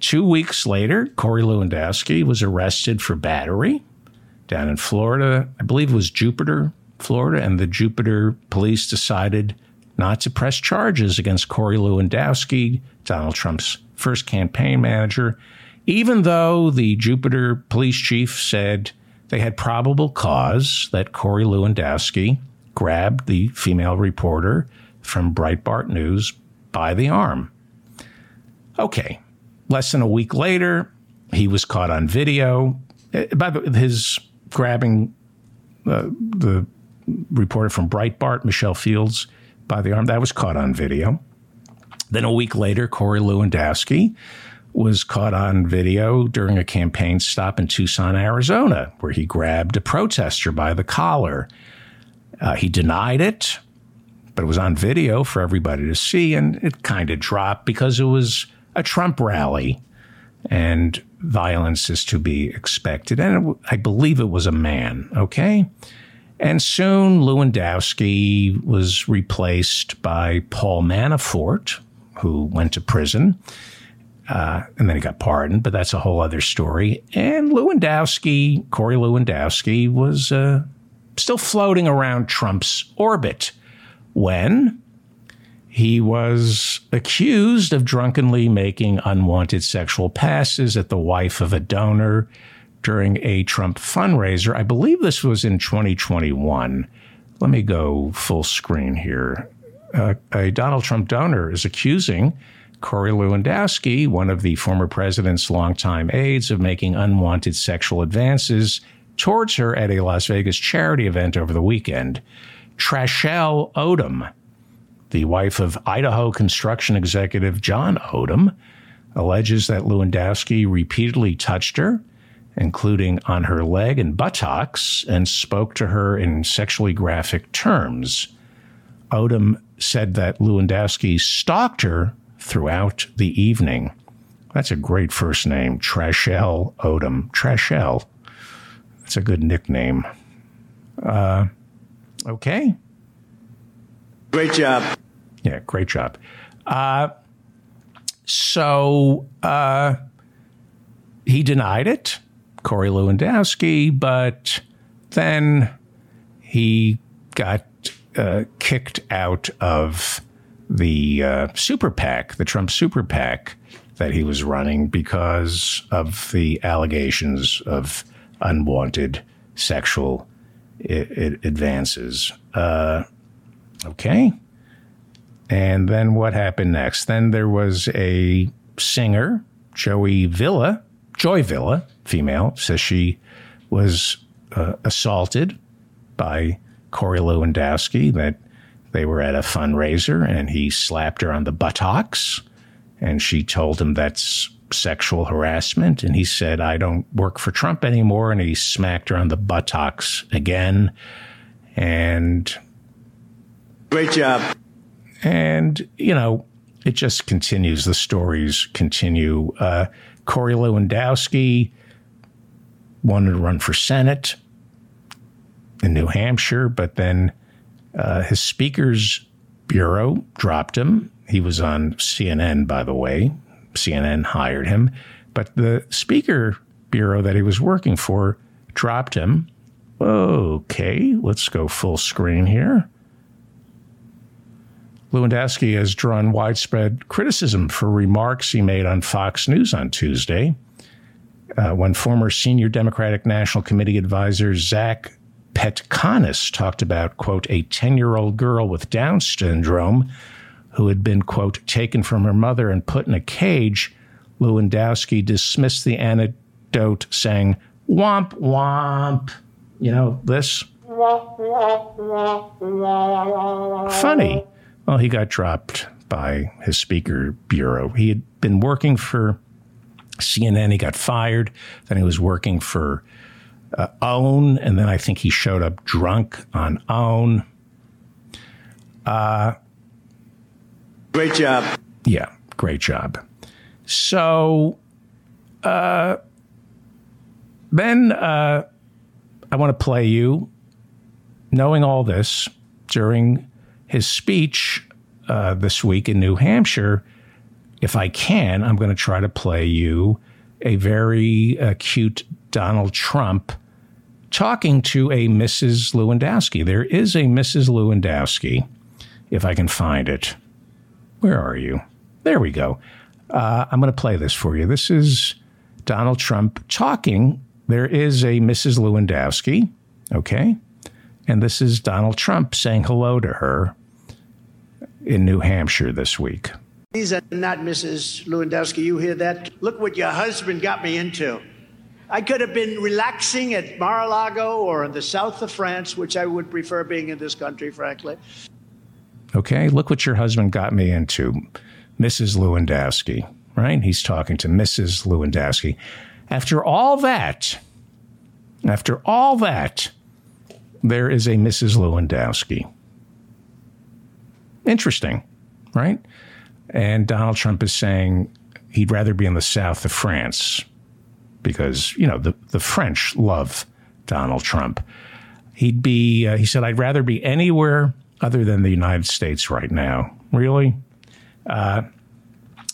Two weeks later, Corey Lewandowski was arrested for battery down in Florida. I believe it was Jupiter, Florida, and the Jupiter police decided not to press charges against Corey Lewandowski, Donald Trump's first campaign manager, even though the Jupiter police chief said they had probable cause that Corey Lewandowski grabbed the female reporter from Breitbart News by the arm. Okay, less than a week later, he was caught on video. Uh, by the his grabbing uh, the reporter from Breitbart, Michelle Fields, by the arm, that was caught on video. Then a week later, Corey Lewandowski was caught on video during a campaign stop in Tucson, Arizona, where he grabbed a protester by the collar. Uh, he denied it, but it was on video for everybody to see, and it kind of dropped because it was a Trump rally, and violence is to be expected. And it, I believe it was a man, okay? And soon Lewandowski was replaced by Paul Manafort, who went to prison. Uh, and then he got pardoned, but that's a whole other story. And Lewandowski, Corey Lewandowski, was uh, still floating around Trump's orbit when he was accused of drunkenly making unwanted sexual passes at the wife of a donor during a Trump fundraiser. I believe this was in 2021. Let me go full screen here. Uh, a Donald Trump donor is accusing Corey Lewandowski, one of the former president's longtime aides, of making unwanted sexual advances towards her at a Las Vegas charity event over the weekend. Trashelle Odom, the wife of Idaho construction executive John Odom, alleges that Lewandowski repeatedly touched her, including on her leg and buttocks, and spoke to her in sexually graphic terms. Odom said that Lewandowski stalked her throughout the evening. That's a great first name, Trashelle Odom. Trashelle. That's a good nickname. Uh, okay. Great job. Yeah, great job. Uh, so uh, he denied it, Corey Lewandowski, but then he got uh, kicked out of the uh, super PAC, the Trump super PAC that he was running because of the allegations of unwanted sexual I- advances. Uh, okay. And then what happened next? Then there was a singer, Joey Villa, Joy Villa, female, says she was uh, assaulted by Corey Lewandowski, that they were at a fundraiser and he slapped her on the buttocks and she told him that's sexual harassment. And he said, I don't work for Trump anymore. And he smacked her on the buttocks again. And Great job. and, you know, it just continues. The stories continue. Uh, Corey Lewandowski wanted to run for Senate in New Hampshire, but then uh, his speaker's bureau dropped him. He was on CNN, by the way. CNN hired him, but the speaker bureau that he was working for dropped him. Okay, let's go full screen here. Lewandowski has drawn widespread criticism for remarks he made on Fox News on Tuesday uh, when former senior Democratic National Committee advisor Zac Petkanas talked about, quote, a 10 year old girl with Down syndrome who had been, quote, taken from her mother and put in a cage. Lewandowski dismissed the anecdote, saying, womp, womp. You know, this. Funny. Well, he got dropped by his speaker bureau. He had been working for CNN. He got fired. Then he was working for uh, OWN, and then I think he showed up drunk on OWN. Uh, great job. Yeah, great job. So, uh, uh, I want to play you, knowing all this during his speech uh, this week in New Hampshire. If I can, I'm going to try to play you a very cute Donald Trump talking to a Mrs. Lewandowski. There is a Mrs. Lewandowski, if I can find it. Where are you? There we go. Uh, I'm going to play this for you. This is Donald Trump talking. There is a Mrs. Lewandowski, okay? And this is Donald Trump saying hello to her in New Hampshire this week. These are not Mrs. Lewandowski. You hear that? Look what your husband got me into. I could have been relaxing at Mar-a-Lago or in the south of France, which I would prefer being in this country, frankly. Okay, look what your husband got me into, Mrs. Lewandowski, right? He's talking to Mrs. Lewandowski. After all that, after all that, there is a Mrs. Lewandowski. Interesting, right? And Donald Trump is saying he'd rather be in the south of France because, you know, the, the French love Donald Trump. He'd be, uh, he said, I'd rather be anywhere other than the United States right now. Really? Uh,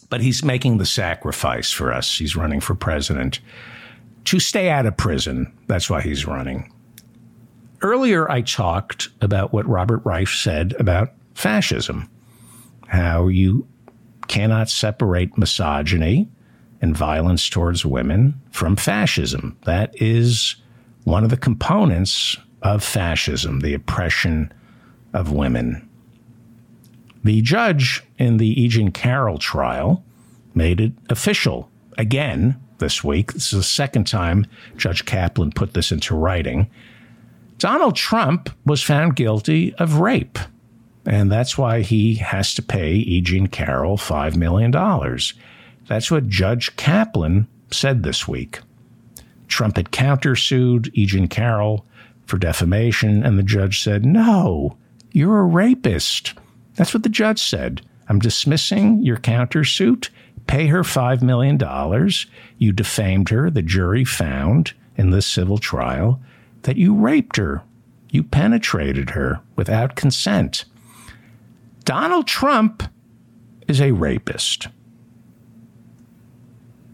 but he's making the sacrifice for us. He's running for president to stay out of prison. That's why he's running. Earlier, I talked about what Robert Reich said about fascism, how you cannot separate misogyny and violence towards women from fascism. That is one of the components of fascism, the oppression of women. The judge in the E. Jean Carroll trial made it official again this week. This is the second time Judge Kaplan put this into writing. Donald Trump was found guilty of rape, and that's why he has to pay E. Jean Carroll $5 million. That's what Judge Kaplan said this week. Trump had countersued E. Jean Carroll for defamation, and the judge said, No, you're a rapist. That's what the judge said. I'm dismissing your countersuit. Pay her $5 million. You defamed her. The jury found in this civil trial that you raped her. You penetrated her without consent. Donald Trump is a rapist.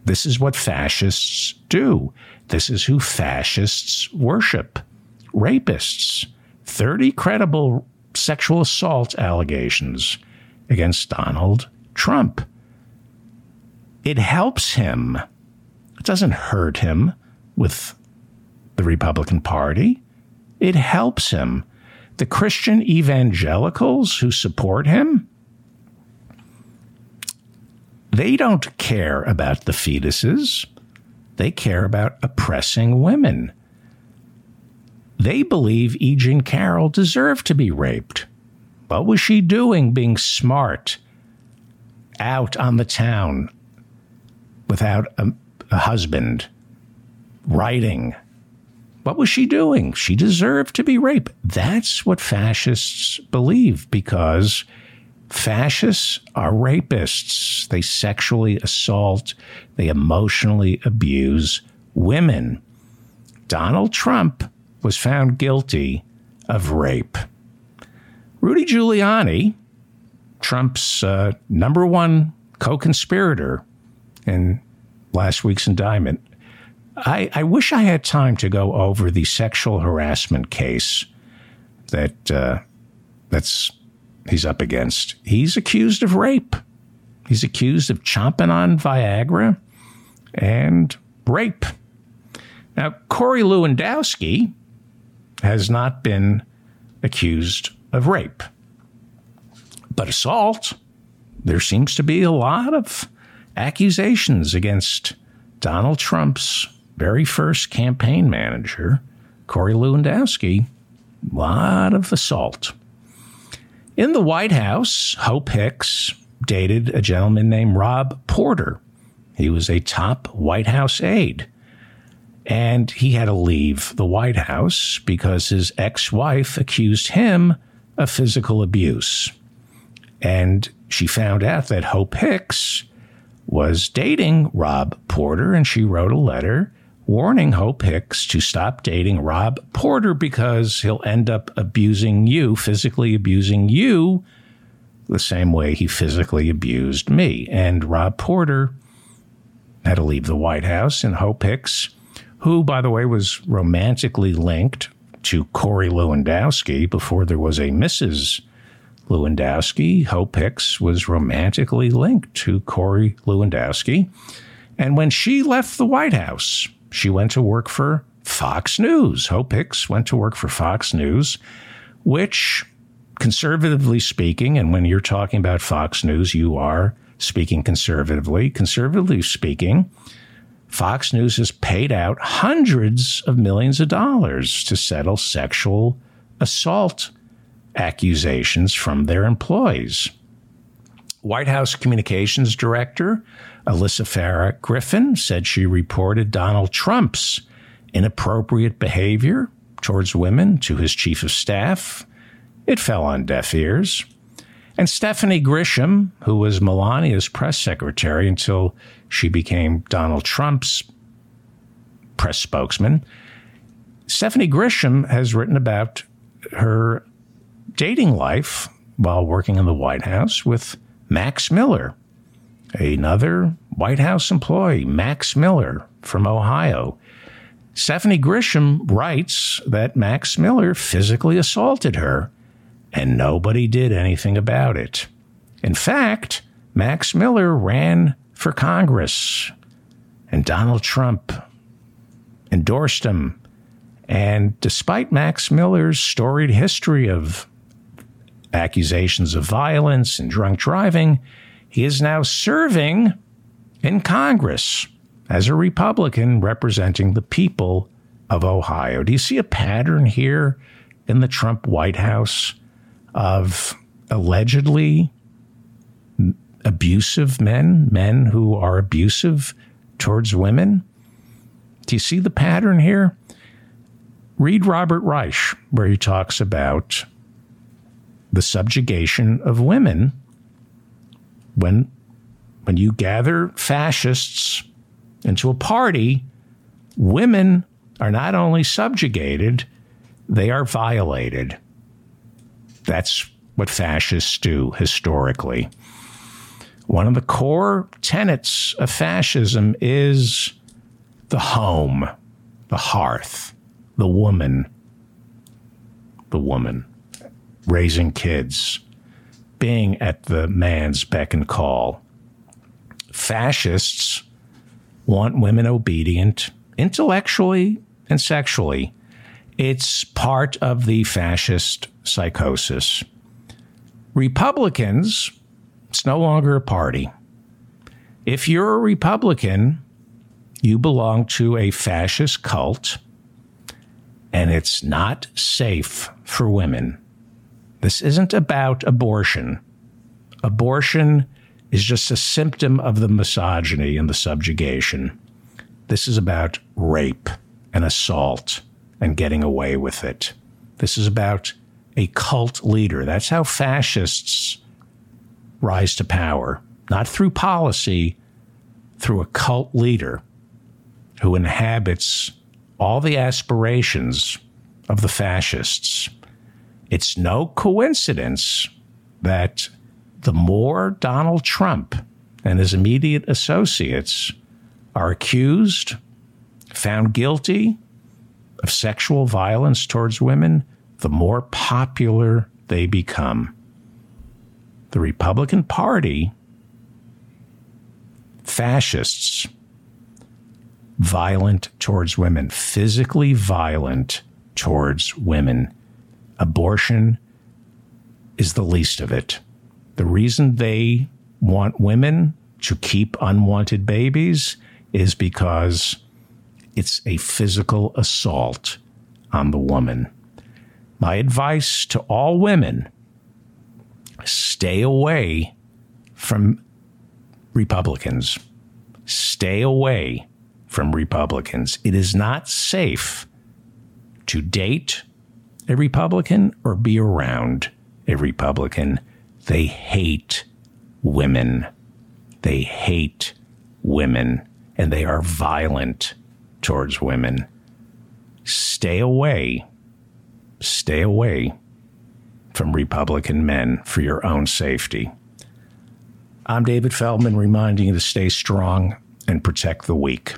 This is what fascists do. This is who fascists worship rapists. 30 credible sexual assault allegations against Donald Trump. It helps him. It doesn't hurt him with the Republican Party. It helps him. The Christian evangelicals who support him, they don't care about the fetuses. They care about oppressing women. They believe E. Jean Carroll deserved to be raped. What was she doing being smart out on the town without a, a husband, writing? What was she doing? She deserved to be raped. That's what fascists believe because Fascists are rapists. They sexually assault, they emotionally abuse women. Donald Trump was found guilty of rape. Rudy Giuliani, Trump's uh, number one co conspirator in last week's indictment, I, I, wish I had time to go over the sexual harassment case that uh, that's he's up against. He's accused of rape. He's accused of chomping on Viagra and rape. Now, Corey Lewandowski has not been accused of rape. But assault, there seems to be a lot of accusations against Donald Trump's very first campaign manager, Corey Lewandowski. A lot of assault. In the White House, Hope Hicks dated a gentleman named Rob Porter. He was a top White House aide. And he had to leave the White House because his ex wife accused him of physical abuse. And she found out that Hope Hicks was dating Rob Porter, and she wrote a letter warning Hope Hicks to stop dating Rob Porter because he'll end up abusing you, physically abusing you, the same way he physically abused me. And Rob Porter had to leave the White House, and Hope Hicks who, by the way, was romantically linked to Corey Lewandowski before there was a Mrs. Lewandowski. Hope Hicks was romantically linked to Corey Lewandowski. And when she left the White House, she went to work for Fox News. Hope Hicks went to work for Fox News, which, conservatively speaking, and when you're talking about Fox News, you are speaking conservatively. Conservatively speaking, Fox News has paid out hundreds of millions of dollars to settle sexual assault accusations from their employees. White House Communications Director Alyssa Farah Griffin said she reported Donald Trump's inappropriate behavior towards women to his chief of staff. It fell on deaf ears. And Stephanie Grisham, who was Melania's press secretary until she became Donald Trump's press spokesman, Stephanie Grisham has written about her dating life while working in the White House with Max Miller, another White House employee, Max Miller from Ohio. Stephanie Grisham writes that Max Miller physically assaulted her and nobody did anything about it. In fact, Max Miller ran for Congress, and Donald Trump endorsed him. And despite Max Miller's storied history of accusations of violence and drunk driving, he is now serving in Congress as a Republican representing the people of Ohio. Do you see a pattern here in the Trump White House? of allegedly abusive men, men who are abusive towards women. Do you see the pattern here? Read Robert Reich, where he talks about the subjugation of women when when you gather fascists into a party, women are not only subjugated, they are violated. That's what fascists do historically. One of the core tenets of fascism is the home, the hearth, the woman, the woman, raising kids, being at the man's beck and call. Fascists want women obedient intellectually and sexually. It's part of the fascist psychosis. Republicans, it's no longer a party. If you're a Republican, you belong to a fascist cult, and it's not safe for women. This isn't about abortion. Abortion is just a symptom of the misogyny and the subjugation. This is about rape and assault and getting away with it. This is about a cult leader. That's how fascists rise to power, not through policy, through a cult leader who inhabits all the aspirations of the fascists. It's no coincidence that the more Donald Trump and his immediate associates are accused, found guilty of sexual violence towards women, the more popular they become. The Republican Party, fascists, violent towards women, physically violent towards women. Abortion is the least of it. The reason they want women to keep unwanted babies is because it's a physical assault on the woman. My advice to all women stay away from Republicans. Stay away from Republicans. It is not safe to date a Republican or be around a Republican. They hate women. They hate women and they are violent towards women. Stay away. Stay away from Republican men for your own safety. I'm David Feldman reminding you to stay strong and protect the weak.